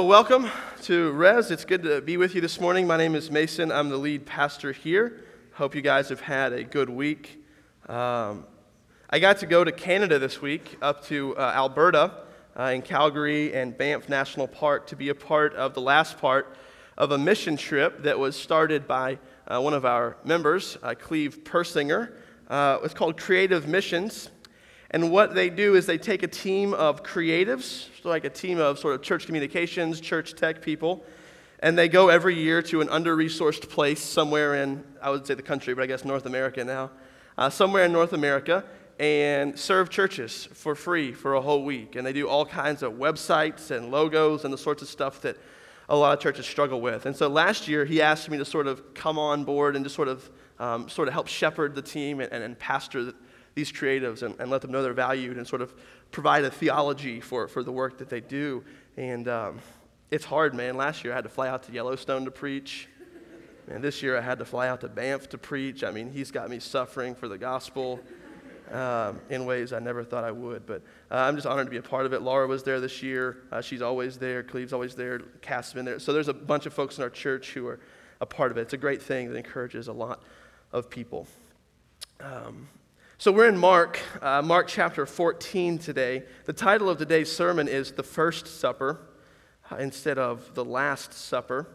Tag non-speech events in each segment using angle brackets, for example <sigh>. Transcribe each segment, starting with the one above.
Welcome to Res. It's good to be with you this morning. My name is Mason. I'm the lead pastor here. Hope you guys have had a good week. Um, I got to go to Canada this week, up to uh, Alberta uh, in Calgary and Banff National Park to be a part of the last part of a mission trip that was started by uh, one of our members, uh, Cleve Persinger. Uh, it's called Creative Missions. And what they do is they take a team of creatives, so like a team of sort of church communications, church tech people, and they go every year to an under resourced place somewhere in, I would say the country, but I guess North America now, uh, somewhere in North America, and serve churches for free for a whole week. And they do all kinds of websites and logos and the sorts of stuff that a lot of churches struggle with. And so last year, he asked me to sort of come on board and just sort of, um, sort of help shepherd the team and, and, and pastor these creatives and, and, let them know they're valued and sort of provide a theology for, for the work that they do. And um, it's hard, man. Last year I had to fly out to Yellowstone to preach. And this year I had to fly out to Banff to preach. I mean, he's got me suffering for the gospel um, in ways I never thought I would. But uh, I'm just honored to be a part of it. Laura was there this year. Uh, she's always there. Cleve's always there. Cass has been there. So there's a bunch of folks in our church who are a part of it. It's a great thing that encourages a lot of people. Um, so we're in Mark, uh, Mark chapter 14 today. The title of today's sermon is The First Supper uh, instead of The Last Supper.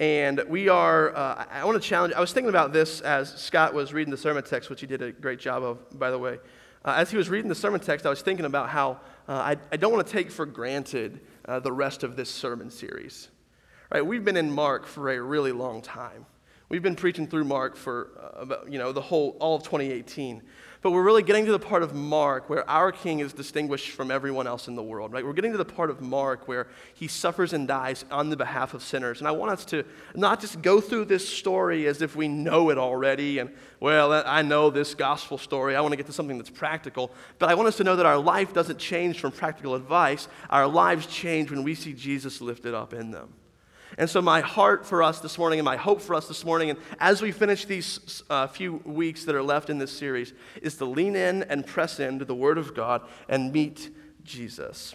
And we are, uh, I want to challenge, I was thinking about this as Scott was reading the sermon text, which he did a great job of, by the way. Uh, as he was reading the sermon text, I was thinking about how uh, I, I, don't want to take for granted the rest of this sermon series. Right? We've been in Mark for a really long time. We've been preaching through Mark for about, you know, the whole, all of 2018. But we're really getting to the part of Mark where our king is distinguished from everyone else in the world, right? We're getting to the part of Mark where he suffers and dies on the behalf of sinners. And I want us to not just go through this story as if we know it already and, well, I know this gospel story. I want to get to something that's practical. But I want us to know that our life doesn't change from practical advice, our lives change when we see Jesus lifted up in them. And so, my heart for us this morning and my hope for us this morning, and as we finish these uh, few weeks that are left in this series, is to lean in and press into the Word of God and meet Jesus.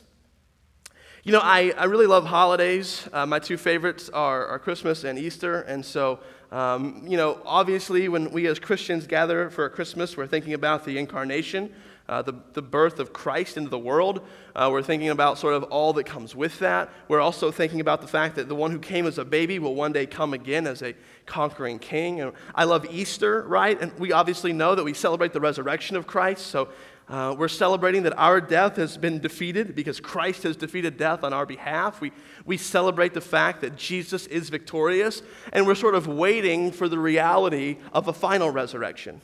You know, I, I really love holidays. Uh, my two favorites are, are Christmas and Easter. And so, um, you know, obviously, when we as Christians gather for Christmas, we're thinking about the incarnation uh, the, the birth of Christ into the world. Uh, we're thinking about sort of all that comes with that. We're also thinking about the fact that the one who came as a baby will one day come again as a conquering king. And I love Easter, right? And we obviously know that we celebrate the resurrection of Christ. So uh, we're celebrating that our death has been defeated because Christ has defeated death on our behalf. We, we celebrate the fact that Jesus is victorious, and we're sort of waiting for the reality of a final resurrection.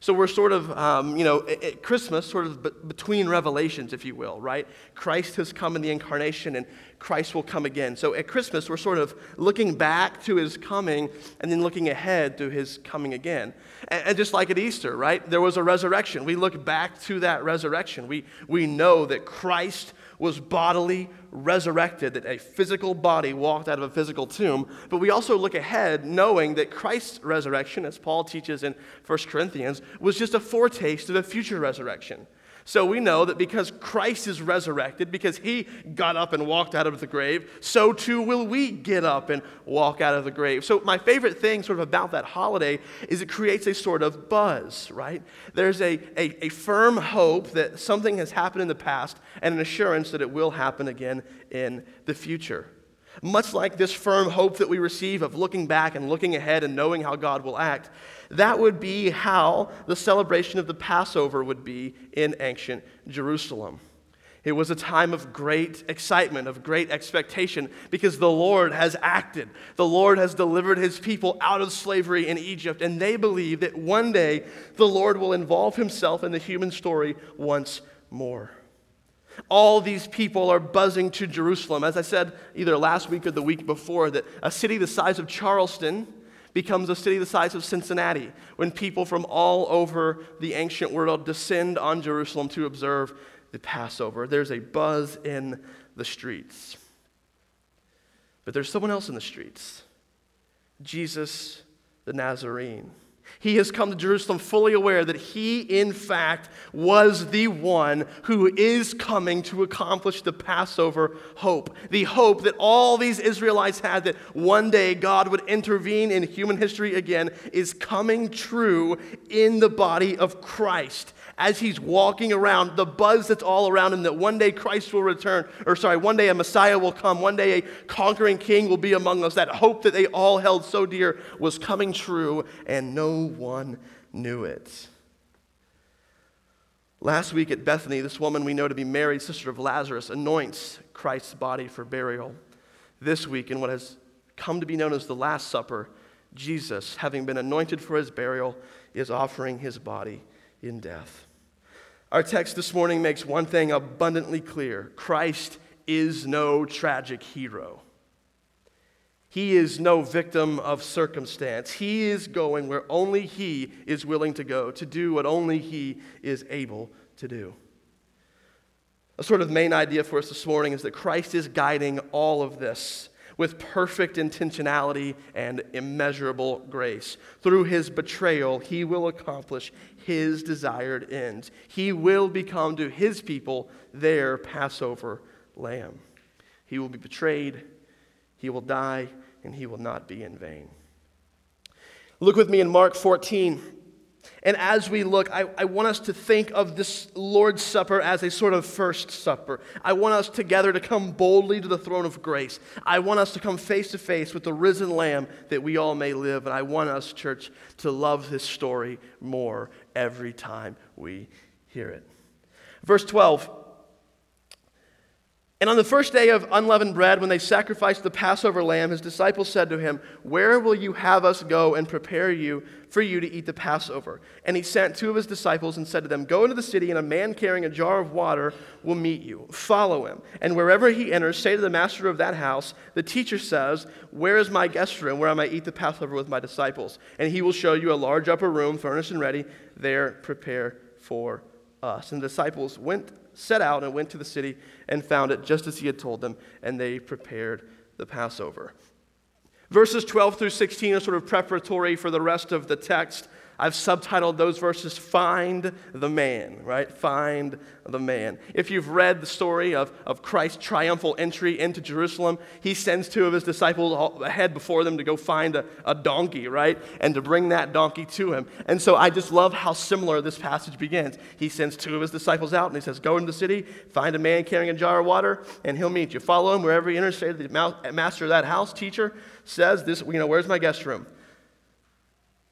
So we're sort of, um, you know, at Christmas, sort of between revelations, if you will, right? Christ has come in the incarnation and Christ will come again. So at Christmas, we're sort of looking back to his coming and then looking ahead to his coming again. And, and just like at Easter, right? There was a resurrection. We look back to that resurrection. We, we know that Christ was bodily resurrected, that a physical body walked out of a physical tomb. But we also look ahead knowing that Christ's resurrection, as Paul teaches in 1 Corinthians, was just a foretaste of a future resurrection. So we know that because Christ is resurrected, because he got up and walked out of the grave, so too will we get up and walk out of the grave. So my favorite thing sort of about that holiday is it creates a sort of buzz, right? There's a, a, a firm hope that something has happened in the past and an assurance that it will happen again in the future. Much like this firm hope that we receive of looking back and looking ahead and knowing how God will act, that would be how the celebration of the Passover would be in ancient Jerusalem. It was a time of great excitement, of great expectation, because the Lord has acted. The Lord has delivered his people out of slavery in Egypt, and they believe that one day the Lord will involve himself in the human story once more. All these people are buzzing to Jerusalem. As I said either last week or the week before, that a city the size of Charleston becomes a city the size of Cincinnati when people from all over the ancient world descend on Jerusalem to observe the Passover. There's a buzz in the streets. But there's someone else in the streets Jesus the Nazarene. He has come to Jerusalem fully aware that he, in fact, was the one who is coming to accomplish the Passover hope. The hope that all these Israelites had that one day God would intervene in human history again is coming true in the body of Christ as he's walking around, the buzz that's all around him that one day Christ will return, or sorry, one day a Messiah will come, one day a conquering king will be among us. That hope that they all held so dear was coming true, and no one knew it. Last week at Bethany, this woman we know to be Mary, sister of Lazarus, anoints Christ's body for burial. This week, in what has come to be known as the Last Supper, Jesus, having been anointed for his burial, is offering his body in death. Our text this morning makes one thing abundantly clear Christ is no tragic hero. He is no victim of circumstance. He is going where only He is willing to go, to do what only He is able to do. A sort of main idea for us this morning is that Christ is guiding all of this with perfect intentionality and immeasurable grace. Through his betrayal, he will accomplish his desired ends. He will become to his people their Passover lamb. He will be betrayed, he will die, and he will not be in vain. Look with me in Mark 14. And as we look, I, I, want us to think of this Lord's Supper as a sort of first supper. I want us together to come boldly to the throne of grace. I want us to come face to face with the risen Lamb that we all may live. And I want us, church, to love this story more every time we hear it. Verse 12 and on the first day of unleavened bread, when they sacrificed the Passover lamb, his disciples said to him, Where will you have us go and prepare you for you to eat the Passover? And he sent two of his disciples and said to them, Go into the city, and a man carrying a jar of water will meet you. Follow him. And wherever he enters, say to the master of that house, The teacher says, Where is my guest room where I might eat the Passover with my disciples? And he will show you a large upper room, furnished and ready. There prepare for us. And the disciples went set out and went to the city and found it just as he had told them, and they prepared the Passover. Verses 12 through 16 are sort of preparatory for the rest of the text. I've subtitled those verses Find the Man, right? Find the Man. If you've read the story of, of Christ's triumphal entry into Jerusalem, he sends two of his disciples ahead before them to go find a, a donkey, right? And to bring that donkey to him. And so I just love how similar this passage begins. He sends two of his disciples out and he says, Go into the city, find a man carrying a jar of water, and he'll meet you. Follow him wherever he enters. Say to the master of that house, teacher, says, this, you know, where's my guest room?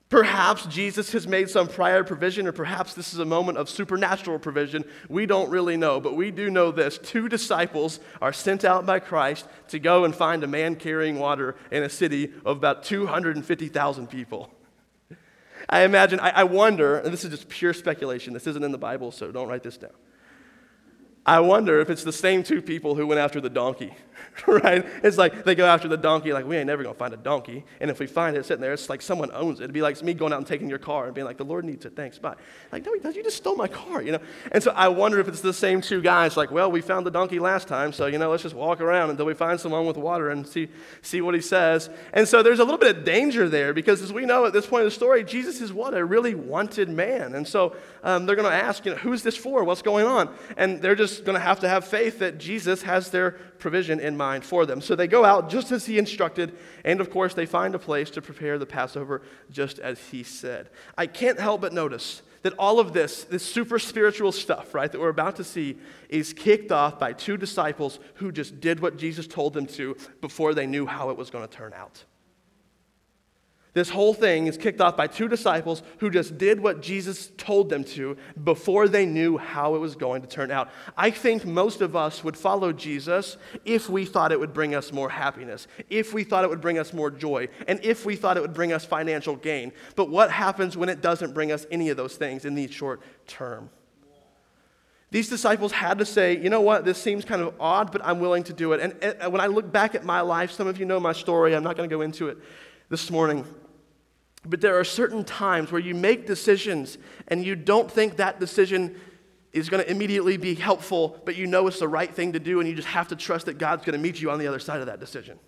Perhaps Jesus has made some prior provision, or perhaps this is a moment of supernatural provision. We don't really know, but we do know this. Two disciples are sent out by Christ to go and find a man carrying water in a city of about 250,000 people. I imagine, I, I wonder, and this is just pure speculation, this isn't in the Bible, so don't write this down. I wonder if it's the same two people who went after the donkey, <laughs> right? It's like they go after the donkey, like, we ain't never gonna find a donkey. And if we find it sitting there, it's like someone owns it. It'd be like me going out and taking your car and being like, the Lord needs it, thanks, bye. Like, no, you just stole my car, you know? And so I wonder if it's the same two guys, like, well, we found the donkey last time, so, you know, let's just walk around until we find someone with water and see, see what he says. And so there's a little bit of danger there because, as we know at this point in the story, Jesus is what? A really wanted man. And so um, they're gonna ask, you know, who's this for? What's going on? And they're just to have to have faith that Jesus has their provision in mind for them. So they go out just as he instructed, and of course, they find a place to prepare the Passover just as he said. I can't help but notice that all of this, this super spiritual stuff, right, that we're about to see, is kicked off by two disciples who just did what Jesus told them to before they knew how it was going to turn out. This whole thing is kicked off by two disciples who just did what Jesus told them to before they knew how it was going to turn out. I think most of us would follow Jesus if we thought it would bring us more happiness, if we thought it would bring us more joy, and if we thought it would bring us financial gain. But what happens when it doesn't bring us any of those things in the short term? These disciples had to say, you know what, this seems kind of odd, but I'm willing to do it. And when I look back at my life, some of you know my story, I'm not going to go into it this morning. But there are certain times where you make decisions and you don't think that decision is going to immediately be helpful, but you know it's the right thing to do, and you just have to trust that God's going to meet you on the other side of that decision.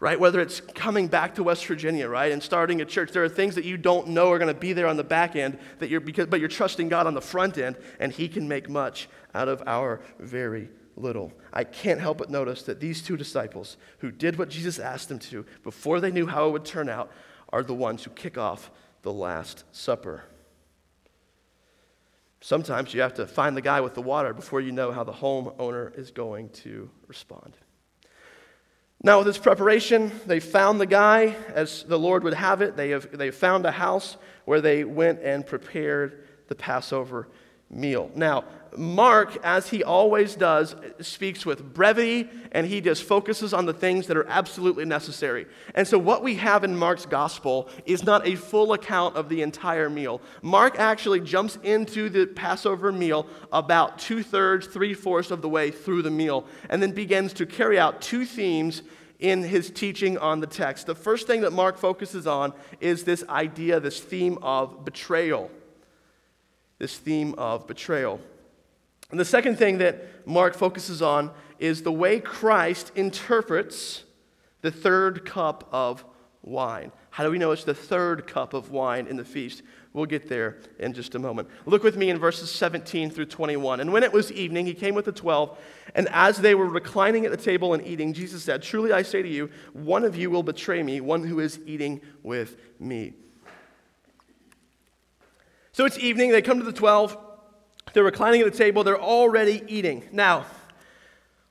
right? Whether it's coming back to West Virginia, right, and starting a church, there are things that you don't know are going to be there on the back end that you're because, but you're trusting God on the front end, and He can make much out of our very little. I can't help but notice that these two disciples who did what Jesus asked them to before they knew how it would turn out are the ones who kick off the Last Supper. Sometimes you have to find the guy with the water before you know how the homeowner is going to respond. Now, with this preparation, they found the guy as the Lord would have it. They have they found a house where they went and prepared the Passover meal. Now, Mark, as he always does, speaks with brevity and he just focuses on the things that are absolutely necessary. And so, what we have in Mark's gospel is not a full account of the entire meal. Mark actually jumps into the Passover meal about two thirds, three fourths of the way through the meal, and then begins to carry out two themes in his teaching on the text. The first thing that Mark focuses on is this idea, this theme of betrayal. This theme of betrayal. And the second thing that Mark focuses on is the way Christ interprets the third cup of wine. How do we know it's the third cup of wine in the feast? We'll get there in just a moment. Look with me in verses 17 through 21. And when it was evening, he came with the twelve, and as they were reclining at the table and eating, Jesus said, Truly I say to you, one of you will betray me, one who is eating with me. So it's evening, they come to the twelve. They're reclining at the table, they're already eating. Now,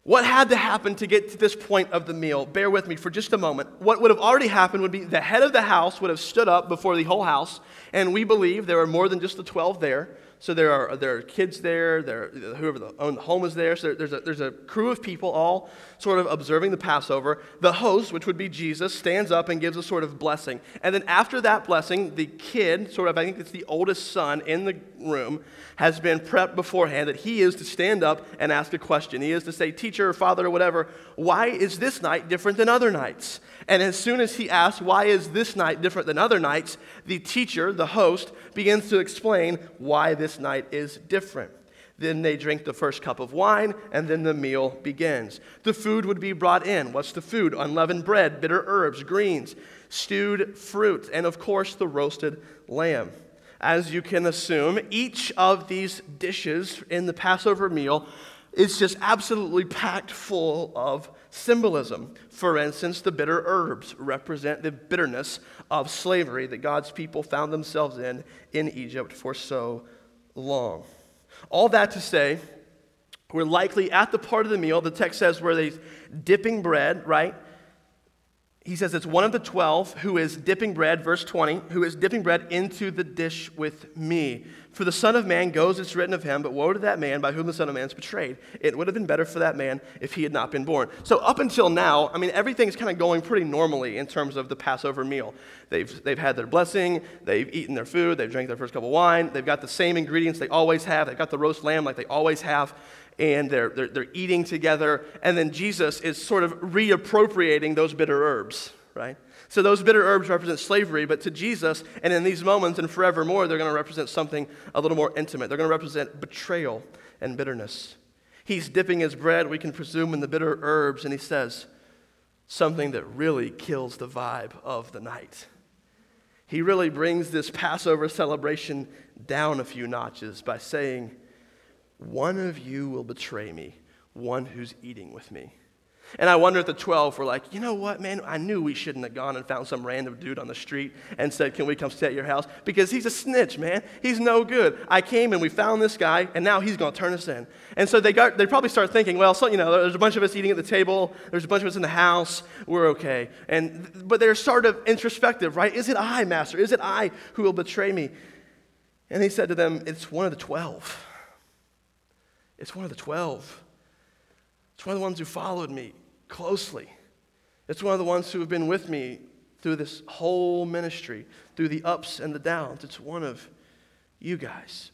what had to happen to get to this point of the meal? Bear with me for just a moment. What would have already happened would be the head of the house would have stood up before the whole house, and we believe there are more than just the 12 there. So there are, there are kids there, there whoever the, owned the home is there. So there's a, there's a crew of people all sort of observing the Passover. The host, which would be Jesus, stands up and gives a sort of blessing. And then after that blessing, the kid, sort of, I think it's the oldest son in the room, has been prepped beforehand that he is to stand up and ask a question. He is to say, Teacher or Father or whatever, why is this night different than other nights? And as soon as he asks, Why is this night different than other nights? the teacher, the host, begins to explain why this night is different. Then they drink the first cup of wine, and then the meal begins. The food would be brought in. What's the food? Unleavened bread, bitter herbs, greens, stewed fruit, and of course, the roasted lamb. As you can assume, each of these dishes in the Passover meal is just absolutely packed full of symbolism. For instance, the bitter herbs represent the bitterness of slavery that God's people found themselves in in Egypt for so long. All that to say, we're likely at the part of the meal, the text says, where they're dipping bread, right? He says it's one of the 12 who is dipping bread, verse 20, who is dipping bread into the dish with me. For the Son of Man goes, it's written of him, but woe to that man by whom the Son of Man is betrayed. It would have been better for that man if he had not been born. So, up until now, I mean, everything's kind of going pretty normally in terms of the Passover meal. They've, they've had their blessing, they've eaten their food, they've drank their first cup of wine, they've got the same ingredients they always have, they've got the roast lamb like they always have and they're, they're, they're eating together. And then Jesus is sort of reappropriating those bitter herbs, right? So those bitter herbs represent slavery, but to Jesus, and in these moments and forevermore, they're going to represent something a little more intimate. They're going to represent betrayal and bitterness. He's dipping his bread, we can presume, in the bitter herbs, and he says something that really kills the vibe of the night. He really brings this Passover celebration down a few notches by saying, one of you will betray me, one who's eating with me. And I wonder if the 12 were like, you know what, man? I knew we shouldn't have gone and found some random dude on the street and said, can we come stay at your house? Because he's a snitch, man. He's no good. I came and we found this guy, and now he's going to turn us in. And so they, got, they probably start thinking, well, so, you know, there's a bunch of us eating at the table. There's a bunch of us in the house. We're okay. And, but they're sort of introspective, right? Is it I, Master? Is it I who will betray me? And he said to them, it's one of the 12. It's one of the 12. It's one of the ones who followed me closely. It's one of the ones who have been with me through this whole ministry, through the ups and the downs. It's one of you guys.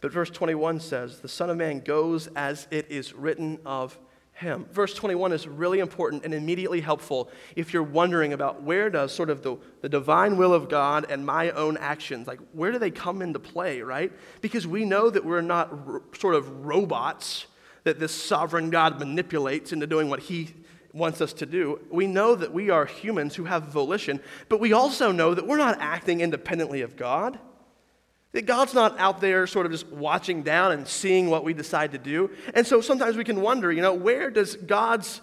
But verse 21 says, The Son of Man goes as it is written of him. Verse 21 is really important and immediately helpful if you're wondering about where does sort of the, the divine will of God and my own actions, like where do they come into play, right? Because we know that we're not sort of robots that this sovereign God manipulates into doing what he wants us to do. We know that we are humans who have volition, but we also know that we're not acting independently of God. That God's not out there sort of just watching down and seeing what we decide to do. And so sometimes we can wonder, you know, where does God's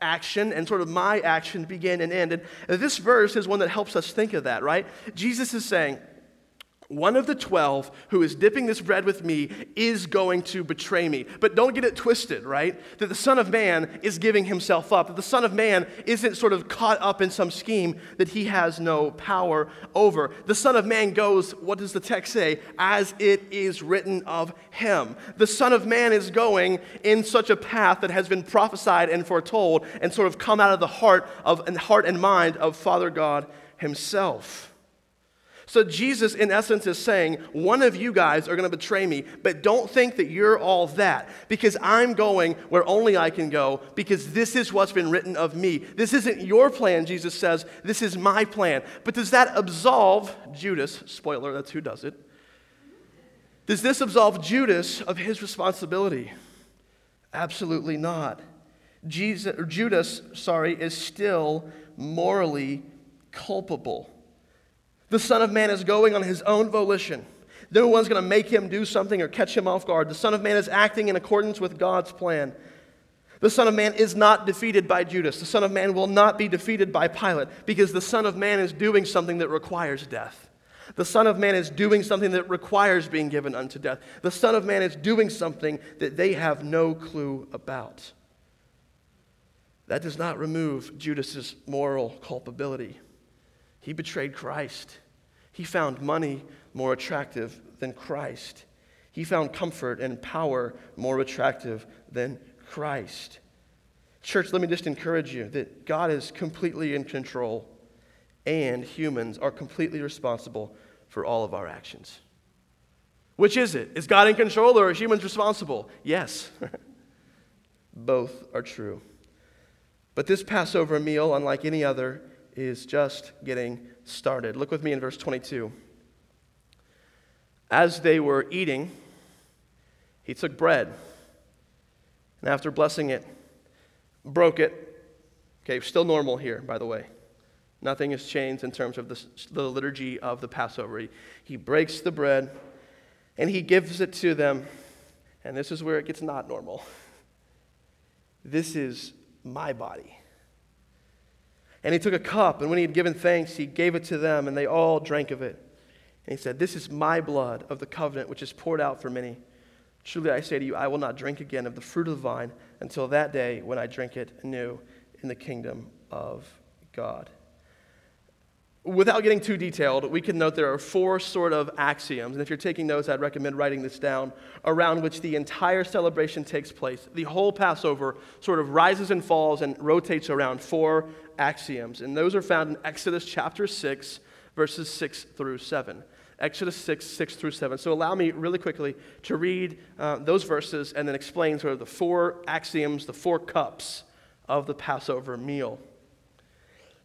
action and sort of my action begin and end? And this verse is one that helps us think of that, right? Jesus is saying, one of the 12 who is dipping this bread with me is going to betray me. But don't get it twisted, right? That the Son of Man is giving himself up. That the Son of Man isn't sort of caught up in some scheme that he has no power over. The Son of Man goes, what does the text say? As it is written of him. The Son of Man is going in such a path that has been prophesied and foretold and sort of come out of the heart of and heart and mind of Father God himself. So, Jesus, in essence, is saying, One of you guys are going to betray me, but don't think that you're all that, because I'm going where only I can go, because this is what's been written of me. This isn't your plan, Jesus says, this is my plan. But does that absolve Judas? Spoiler, that's who does it. Does this absolve Judas of his responsibility? Absolutely not. Jesus, Judas, sorry, is still morally culpable. The Son of Man is going on his own volition. No one's going to make him do something or catch him off guard. The Son of Man is acting in accordance with God's plan. The Son of Man is not defeated by Judas. The Son of Man will not be defeated by Pilate because the Son of Man is doing something that requires death. The Son of Man is doing something that requires being given unto death. The Son of Man is doing something that they have no clue about. That does not remove Judas's moral culpability. He betrayed Christ. He found money more attractive than Christ. He found comfort and power more attractive than Christ. Church, let me just encourage you that God is completely in control and humans are completely responsible for all of our actions. Which is it? Is God in control or are humans responsible? Yes. <laughs> Both are true. But this Passover meal, unlike any other, is just getting started. Look with me in verse 22. As they were eating, he took bread, and after blessing it, broke it. Okay, still normal here, by the way. Nothing has changed in terms of the, the liturgy of the Passover. He, he breaks the bread and he gives it to them. And this is where it gets not normal. <laughs> This is my body. And he took a cup, and when he had given thanks, he gave it to them, and they all drank of it. And he said, This is my blood of the covenant, which is poured out for many. Truly I say to you, I will not drink again of the fruit of the vine until that day when I drink it anew in the kingdom of God. Without getting too detailed, we can note there are four sort of axioms, and if you're taking notes, I'd recommend writing this down, around which the entire celebration takes place. The whole Passover sort of rises and falls and rotates around four axioms, and those are found in Exodus chapter 6, verses 6 through 7. Exodus 6, 6 through 7. So allow me really quickly to read uh, those verses and then explain sort of the four axioms, the four cups of the Passover meal.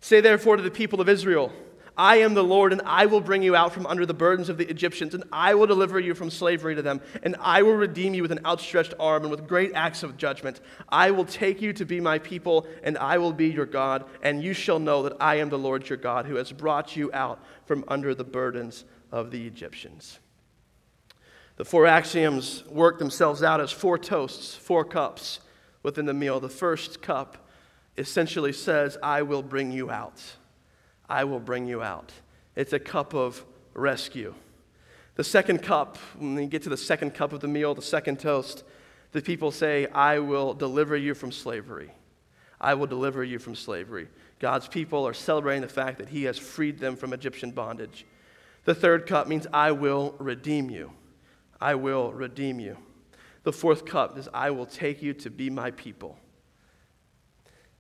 Say therefore to the people of Israel, I am the Lord, and I will bring you out from under the burdens of the Egyptians, and I will deliver you from slavery to them, and I will redeem you with an outstretched arm and with great acts of judgment. I will take you to be my people, and I will be your God, and you shall know that I am the Lord your God, who has brought you out from under the burdens of the Egyptians. The four axioms work themselves out as four toasts, four cups within the meal. The first cup essentially says, I will bring you out. I will bring you out. It's a cup of rescue. The second cup, when you get to the second cup of the meal, the second toast, the people say, I will deliver you from slavery. I will deliver you from slavery. God's people are celebrating the fact that He has freed them from Egyptian bondage. The third cup means, I will redeem you. I will redeem you. The fourth cup is, I will take you to be my people.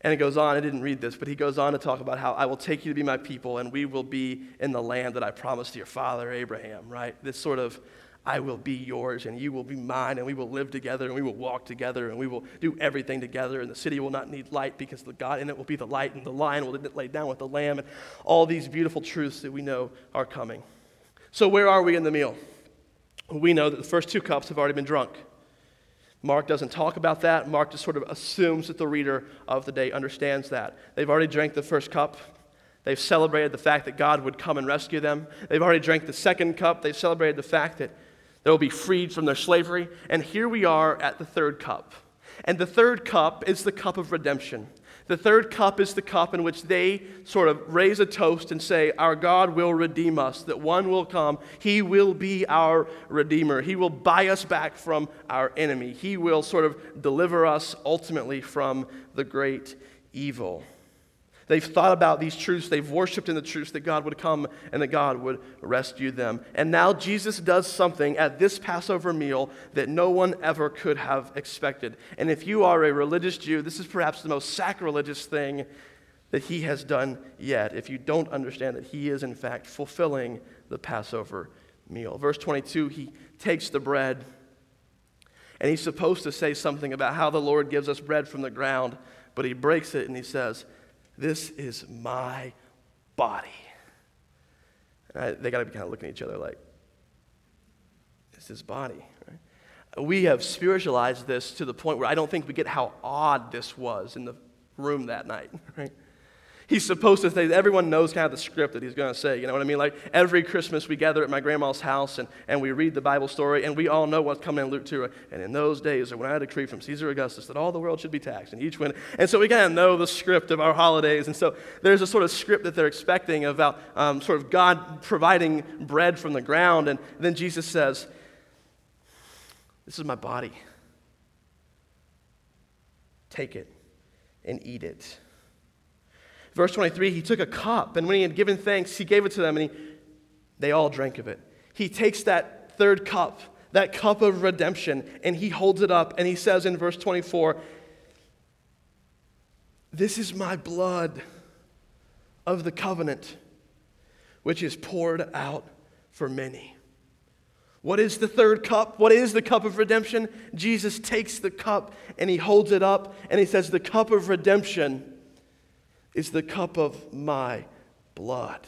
And it goes on, I didn't read this, but he goes on to talk about how I will take you to be my people and we will be in the land that I promised to your father Abraham, right? This sort of, I will be yours and you will be mine and we will live together and we will walk together and we will do everything together and the city will not need light because the God in it will be the light and the lion will lay down with the lamb and all these beautiful truths that we know are coming. So, where are we in the meal? We know that the first two cups have already been drunk. Mark doesn't talk about that. Mark just sort of assumes that the reader of the day understands that. They've already drank the first cup. They've celebrated the fact that God would come and rescue them. They've already drank the second cup. They've celebrated the fact that they'll be freed from their slavery. And here we are at the third cup. And the third cup is the cup of redemption. The third cup is the cup in which they sort of raise a toast and say, Our God will redeem us, that one will come. He will be our Redeemer. He will buy us back from our enemy. He will sort of deliver us ultimately from the great evil. They've thought about these truths. They've worshiped in the truths that God would come and that God would rescue them. And now Jesus does something at this Passover meal that no one ever could have expected. And if you are a religious Jew, this is perhaps the most sacrilegious thing that he has done yet, if you don't understand that he is, in fact, fulfilling the Passover meal. Verse 22, he takes the bread. And he's supposed to say something about how the Lord gives us bread from the ground, but he breaks it and he says, this is my body. I, they got to be kind of looking at each other like, It's his body. Right? We have spiritualized this to the point where I don't think we get how odd this was in the room that night. <laughs> Right? He's supposed to say, everyone knows kind of the script that he's going to say. You know what I mean? Like every Christmas we gather at my grandma's house and, and we read the Bible story and we all know what's coming in Luke 2. And in those days, when I had a decree from Caesar Augustus that all the world should be taxed and each one. And so we kind of know the script of our holidays. And so there's a sort of script that they're expecting about um, sort of God providing bread from the ground. And then Jesus says, This is my body. Take it and eat it. Verse 23, he took a cup, and when he had given thanks, he gave it to them, and he, they all drank of it. He takes that third cup, that cup of redemption, and he holds it up, and he says in verse 24, This is my blood of the covenant, which is poured out for many. What is the third cup? What is the cup of redemption? Jesus takes the cup and he holds it up and he says, The cup of redemption is the cup of my blood.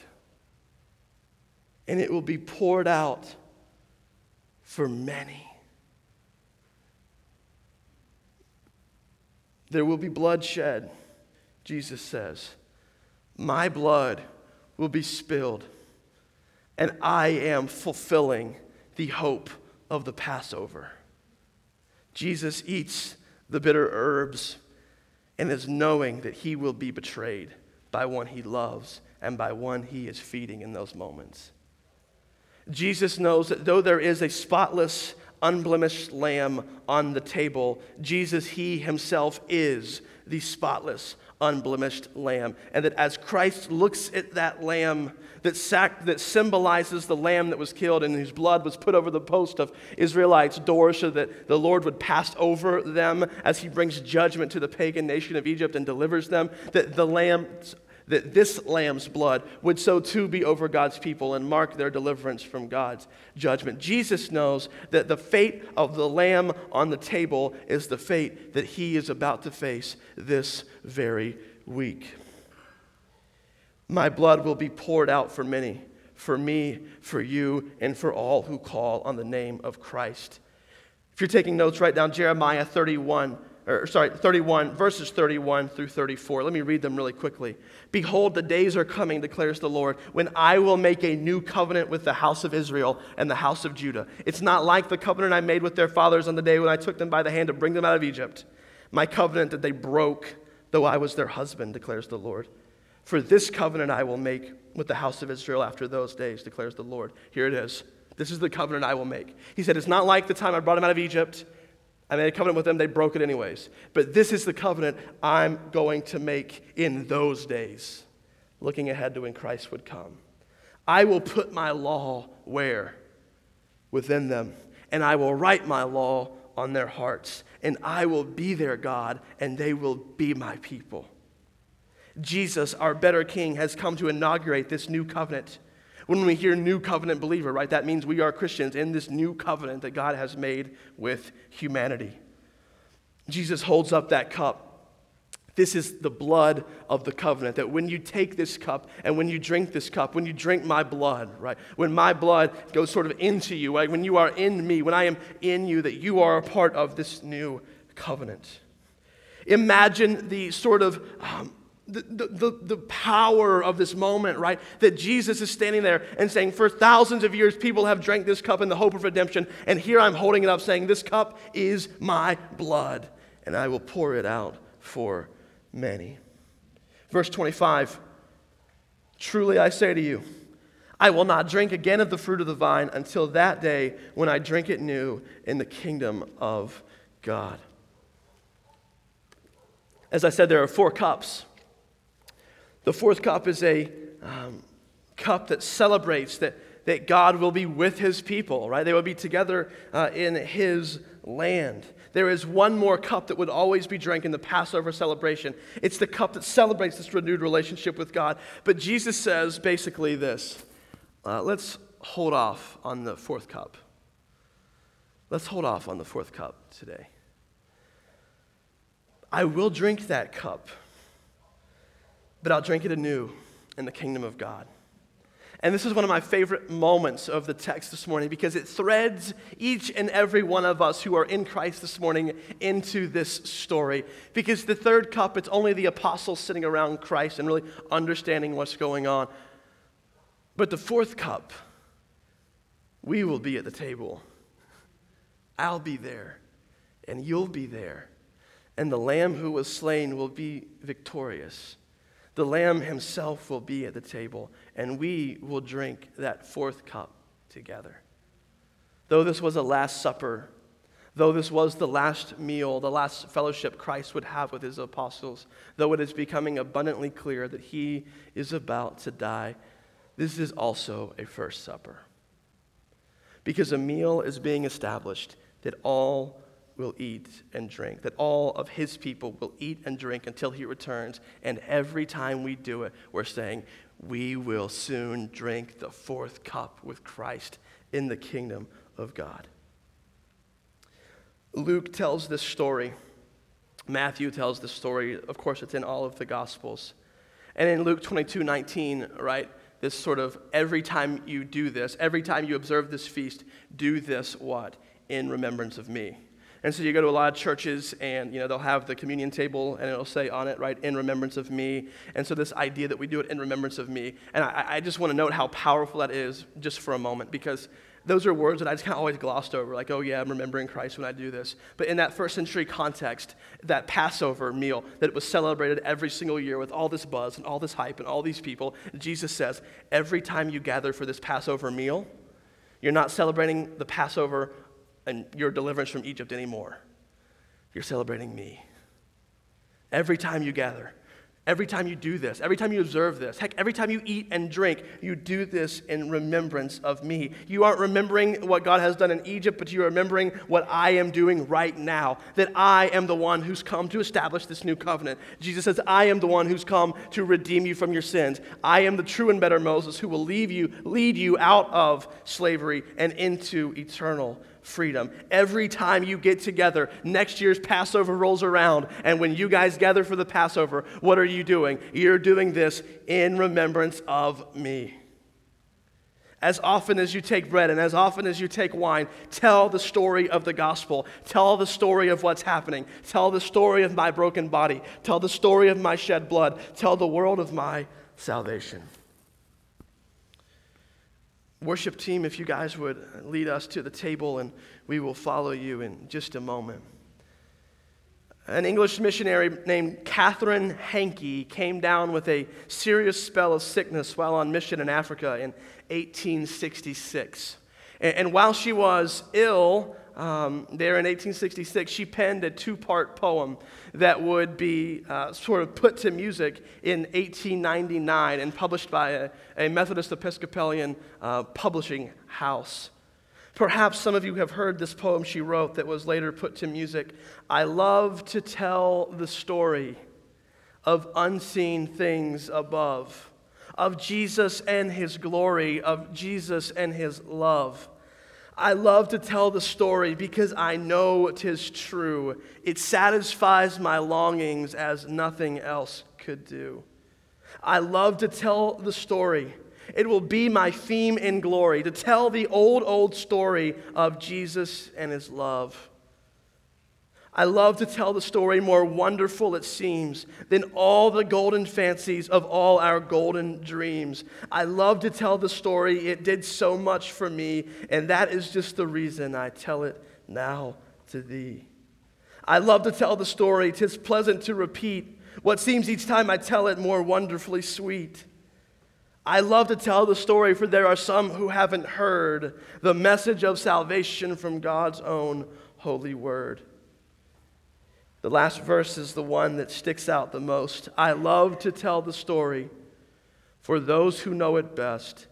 And it will be poured out for many. There will be bloodshed, Jesus says. My blood will be spilled, and I am fulfilling the hope of the Passover. Jesus eats the bitter herbs and is knowing that he will be betrayed by one he loves and by one he is feeding in those moments. Jesus knows that though there is a spotless, unblemished lamb on the table, Jesus, he himself is the spotless, unblemished lamb. And that as Christ looks at that lamb that, sac- that symbolizes the lamb that was killed and whose blood was put over the post of Israelites' doors so that the Lord would pass over them as he brings judgment to the pagan nation of Egypt and delivers them, that the lamb that this lamb's blood would so too be over God's people and mark their deliverance from God's judgment. Jesus knows that the fate of the lamb on the table is the fate that he is about to face this very week. My blood will be poured out for many, for me, for you, and for all who call on the name of Christ. If you're taking notes, write down Jeremiah 31, or sorry, 31, verses 31 through 34. Let me read them really quickly. Behold, the days are coming, declares the Lord, when I will make a new covenant with the house of Israel and the house of Judah. It's not like the covenant I made with their fathers on the day when I took them by the hand to bring them out of Egypt. My covenant that they broke, though I was their husband, declares the Lord. For this covenant I will make with the house of Israel after those days, declares the Lord. Here it is. This is the covenant I will make. He said, It's not like the time I brought them out of Egypt. I made a covenant with them, they broke it anyways. But this is the covenant I'm going to make in those days, looking ahead to when Christ would come. I will put my law where? Within them. And I will write my law on their hearts. And I will be their God, and they will be my people. Jesus, our better King, has come to inaugurate this new covenant. When we hear new covenant believer, right, that means we are Christians in this new covenant that God has made with humanity. Jesus holds up that cup This is the blood of the covenant. That when you take this cup and when you drink this cup, when you drink my blood, right? When my blood goes sort of into you, right? When you are in me, when I am in you, that you are a part of this new covenant. Imagine the sort of um, the, the, the power of this moment, right? That Jesus is standing there and saying, For thousands of years, people have drank this cup in the hope of redemption. And here I'm holding it up saying, This cup is my blood, and I will pour it out for many. Verse 25 Truly I say to you, I will not drink again of the fruit of the vine until that day when I drink it new in the kingdom of God. As I said, there are four cups. The fourth cup is a um, cup that celebrates that, that God will be with his people, right? They will be together uh, in his land. There is one more cup that would always be drank in the Passover celebration. It's the cup that celebrates this renewed relationship with God. But Jesus says basically this uh, let's hold off on the fourth cup. Let's hold off on the fourth cup today. I will drink that cup, but I'll drink it anew in the kingdom of God. And this is one of my favorite moments of the text this morning because it threads each and every one of us who are in Christ this morning into this story. Because the third cup, it's only the apostles sitting around Christ and really understanding what's going on. But the fourth cup, we will be at the table. I'll be there, and you'll be there. And the Lamb who was slain will be victorious. The Lamb himself will be at the table, and we will drink that fourth cup together. Though this was a Last Supper, though this was the last meal, the last fellowship Christ would have with his apostles, though it is becoming abundantly clear that he is about to die, this is also a First Supper. Because a meal is being established that all will eat and drink, that all of his people will eat and drink until he returns. And every time we do it, we're saying, we will soon drink the fourth cup with Christ in the kingdom of God. Luke tells this story. Matthew tells this story. Of course, it's in all of the Gospels. And in Luke 22 19, right, this sort of every time you do this, every time you observe this feast, do this what? In remembrance of me. And so you go to a lot of churches and, you know, they'll have the communion table and it'll say on it, right, in remembrance of me. And so this idea that we do it in remembrance of me. And I, I just want to note how powerful that is just for a moment because those are words that I just kind of always glossed over, like, oh, yeah, I'm remembering Christ when I do this. But in that first century context, that Passover meal that was celebrated every single year with all this buzz and all this hype and all these people, Jesus says, every time you gather for this Passover meal, you're not celebrating the Passover and your deliverance from Egypt anymore. You're celebrating me. Every time you gather, every time you do this, every time you observe this, heck, every time you eat and drink, you do this in remembrance of me. You aren't remembering what God has done in Egypt, but you're remembering what I am doing right now. That I am the one who's come to establish this new covenant. Jesus says, I am the one who's come to redeem you from your sins. I am the true and better Moses who will leave you, lead you out of slavery and into eternal freedom. Every time you get together, next year's Passover rolls around, and when you guys gather for the Passover, what are you doing? You're doing this in remembrance of me. As often as you take bread and as often as you take wine, tell the story of the gospel. Tell the story of what's happening. Tell the story of my broken body. Tell the story of my shed blood. Tell the world of my salvation. Worship team, if you guys would lead us to the table and we will follow you in just a moment. An English missionary named Catherine Hankey came down with a serious spell of sickness while on mission in Africa in 1866. And, while she was ill, um, there in 1866, she penned a two part poem that would be uh, sort of put to music in 1899 and published by a, a Methodist Episcopalian uh, publishing house. Perhaps some of you have heard this poem she wrote that was later put to music. I love to tell the story of unseen things above, of Jesus and his glory, of Jesus and his love. I love to tell the story because I know 'tis true. It satisfies my longings as nothing else could do. I love to tell the story. It will be my theme in glory to tell the old, old story of Jesus and his love. I love to tell the story more wonderful it seems than all the golden fancies of all our golden dreams. I love to tell the story. It did so much for me, and that is just the reason I tell it now to thee. I love to tell the story. Tis pleasant to repeat what seems each time I tell it more wonderfully sweet. I love to tell the story, for there are some who haven't heard the message of salvation from God's own holy word. The last verse is the one that sticks out the most. I love to tell the story, for those who know it best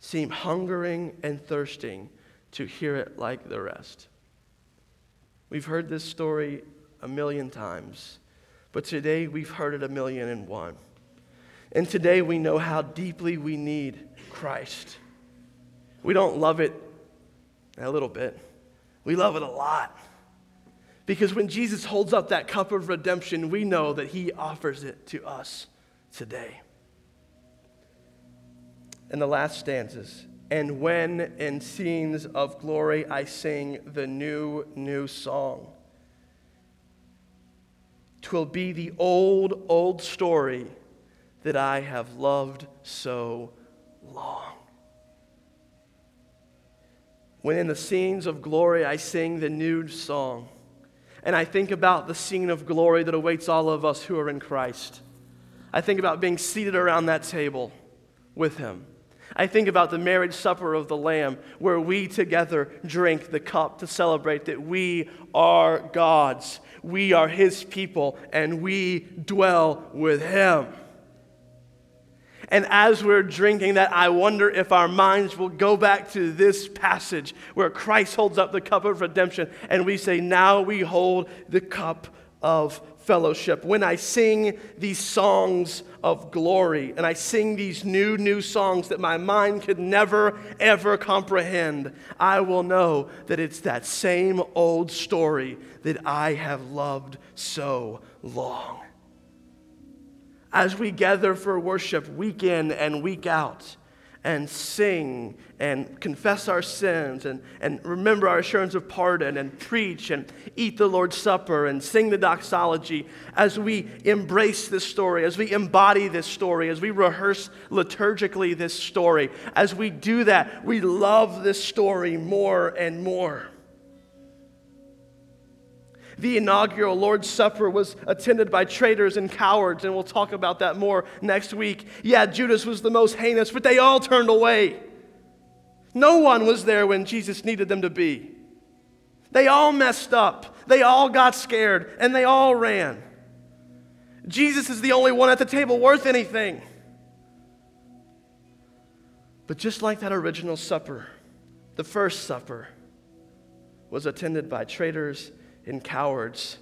seem hungering and thirsting to hear it like the rest. We've heard this story a million times, but today we've heard it a million and one. And today we know how deeply we need Christ. We don't love it a little bit, we love it a lot. Because when Jesus holds up that cup of redemption, we know that he offers it to us today. And the last stanzas. And when in scenes of glory I sing the new, new song, twill be the old, old story that I have loved so long. When in the scenes of glory I sing the new song, and I think about the scene of glory that awaits all of us who are in Christ. I think about being seated around that table with Him. I think about the marriage supper of the Lamb, where we together drink the cup to celebrate that we are God's, we are His people, and we dwell with Him. And as we're drinking that, I wonder if our minds will go back to this passage where Christ holds up the cup of redemption and we say, Now we hold the cup of fellowship. When I sing these songs of glory and I sing these new, new songs that my mind could never, ever comprehend, I will know that it's that same old story that I have loved so long as we gather for worship week in and week out and sing and confess our sins and, and remember our assurance of pardon and preach and eat the Lord's Supper and sing the doxology, as we embrace this story, as we embody this story, as we rehearse liturgically this story, as we do that, we love this story more and more. The inaugural Lord's Supper was attended by traitors and cowards, and we'll talk about that more next week. Yeah, Judas was the most heinous, but they all turned away. No one was there when Jesus needed them to be. They all messed up, they all got scared, and they all ran. Jesus is the only one at the table worth anything. But just like that original supper, the first supper was attended by traitors and cowards,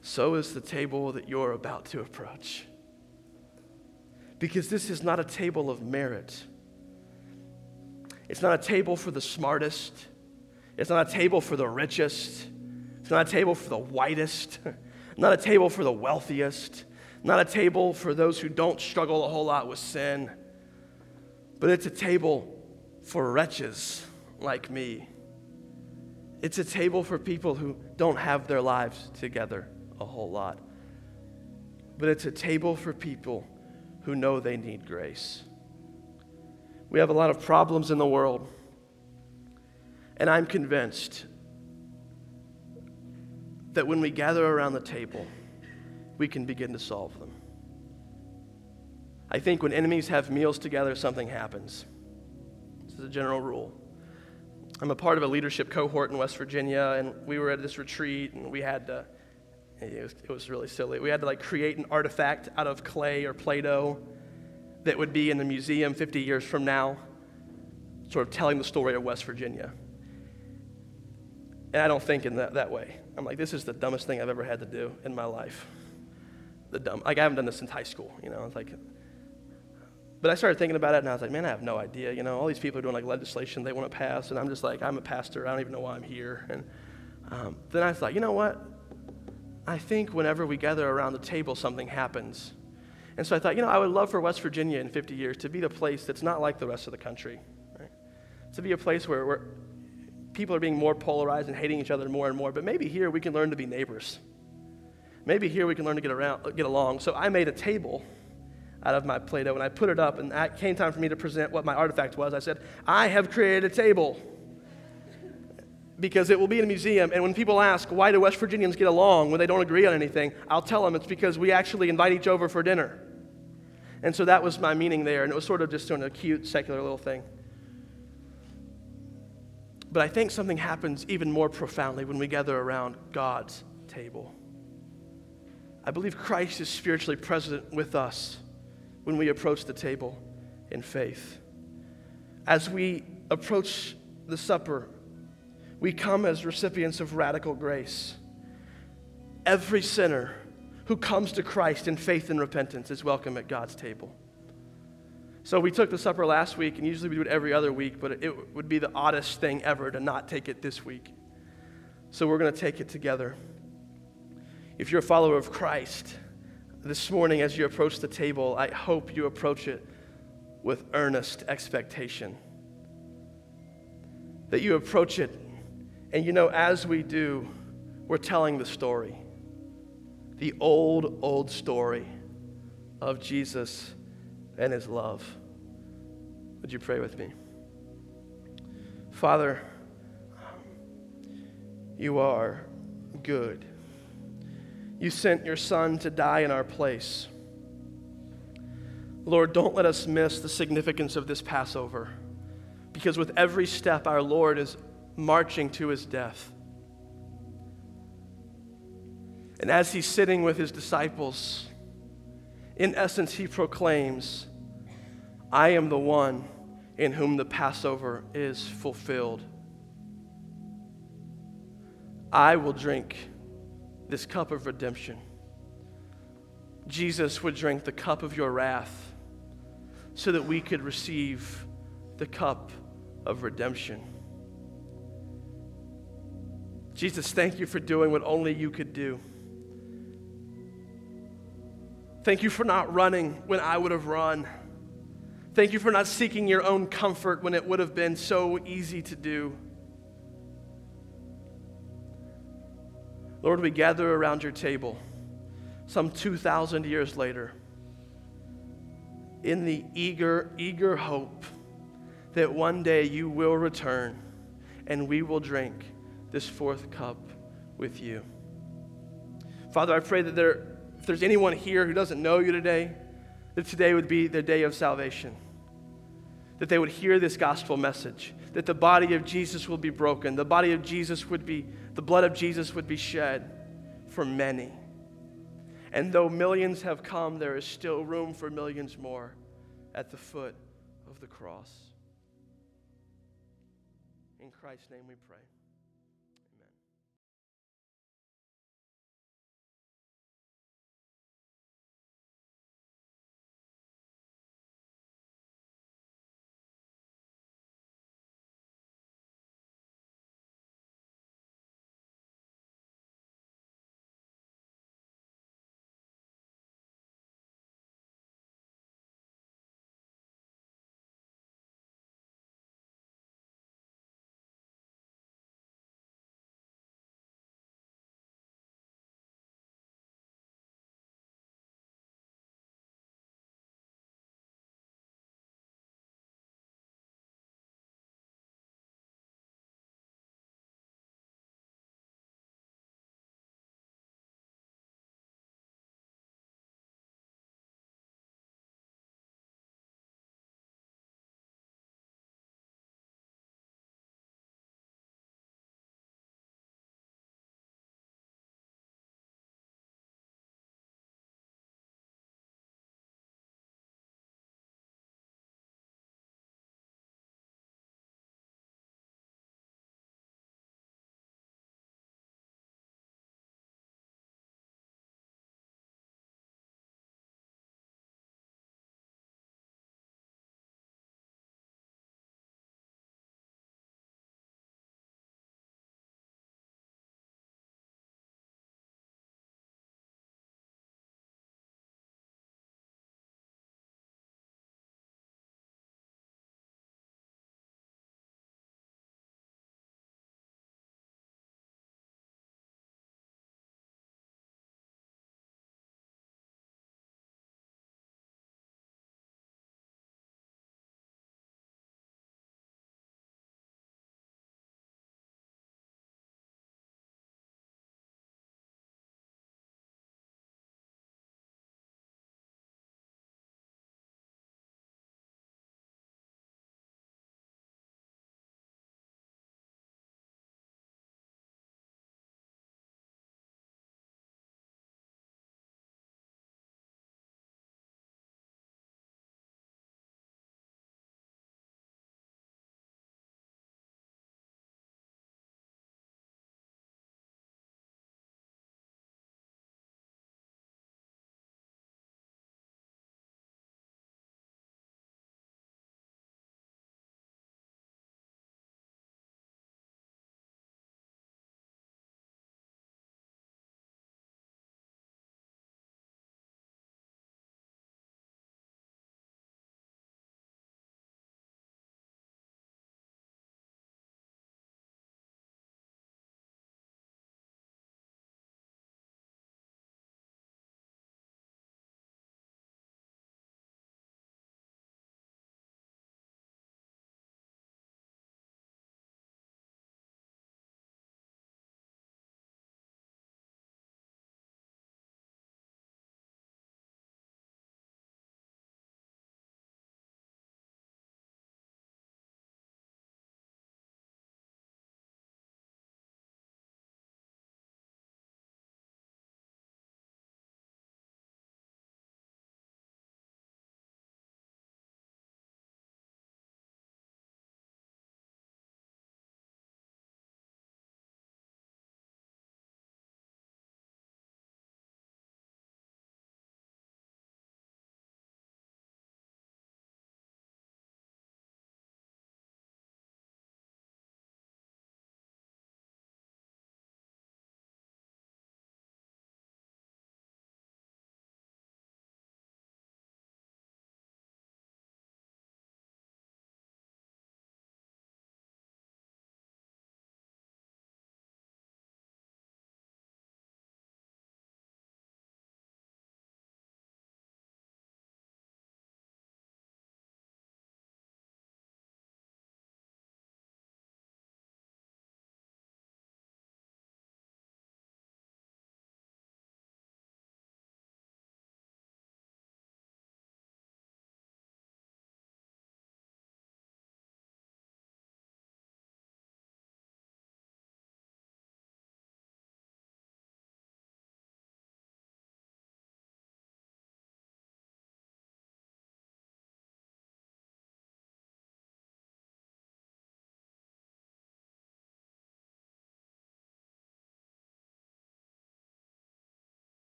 so is the table that you're about to approach. Because this is not a table of merit. It's not a table for the smartest. It's not a table for the richest. It's not a table for the whitest. <laughs> Not a table for the wealthiest. Not a table for those who don't struggle a whole lot with sin. But it's a table for wretches like me. It's a table for people who don't have their lives together a whole lot. But it's a table for people who know they need grace. We have a lot of problems in the world. And I'm convinced that when we gather around the table, we can begin to solve them. I think when enemies have meals together, something happens. This is a general rule. I'm a part of a leadership cohort in West Virginia, and we were at this retreat, and we had to, it was, it was really silly. We had to like create an artifact out of clay or Play Doh that would be in the museum 50 years from now, sort of telling the story of West Virginia. And I don't think in that, that way. I'm like, this is the dumbest thing I've ever had to do in my life. The dumb, like I haven't done this since high school, you know. It's like, but I started thinking about it, and I was like, man, I have no idea. You know, all these people are doing like legislation they want to pass, and I'm just like, I'm a pastor. I don't even know why I'm here. And um, then I thought, you know what? I think whenever we gather around the table, something happens. And so I thought, you know, I would love for West Virginia in 50 years to be the place that's not like the rest of the country, right? To be a place where, where people are being more polarized and hating each other more and more. But maybe here we can learn to be neighbors. Maybe here we can learn to get around, get along. So I made a table out of my Play-Doh and I put it up. And it came time for me to present what my artifact was. I said, I have created a table because it will be in a museum. And when people ask, why do West Virginians get along when they don't agree on anything, I'll tell them it's because we actually invite each other for dinner. And so that was my meaning there. And it was sort of just a cute, secular little thing. But I think something happens even more profoundly when we gather around God's table. I believe Christ is spiritually present with us when we approach the table in faith. As we approach the supper, we come as recipients of radical grace. Every sinner who comes to Christ in faith and repentance is welcome at God's table. So we took the supper last week, and usually we do it every other week, but it would be the oddest thing ever to not take it this week. So we're going to take it together. If you're a follower of Christ, this morning as you approach the table, I hope you approach it with earnest expectation. That you approach it and you know, as we do, we're telling the story. The old, old story of Jesus and his love. Would you pray with me? Father, you are good. You sent your Son to die in our place. Lord, don't let us miss the significance of this Passover because with every step, our Lord is marching to his death. And as he's sitting with his disciples, in essence, he proclaims, I am the one in whom the Passover is fulfilled. I will drink this cup of redemption. Jesus would drink the cup of your wrath so that we could receive the cup of redemption. Jesus, thank you for doing what only you could do. Thank you for not running when I would have run. Thank you for not seeking your own comfort when it would have been so easy to do. Lord, we gather around your table some 2,000 years later in the eager, eager hope that one day you will return and we will drink this fourth cup with you. Father, I pray that there, if there's anyone here who doesn't know you today, that today would be the day of salvation. That they would hear this gospel message, that the body of Jesus will be broken, the body of Jesus would be, the blood of Jesus would be shed for many. And though millions have come, there is still room for millions more at the foot of the cross. In Christ's name we pray.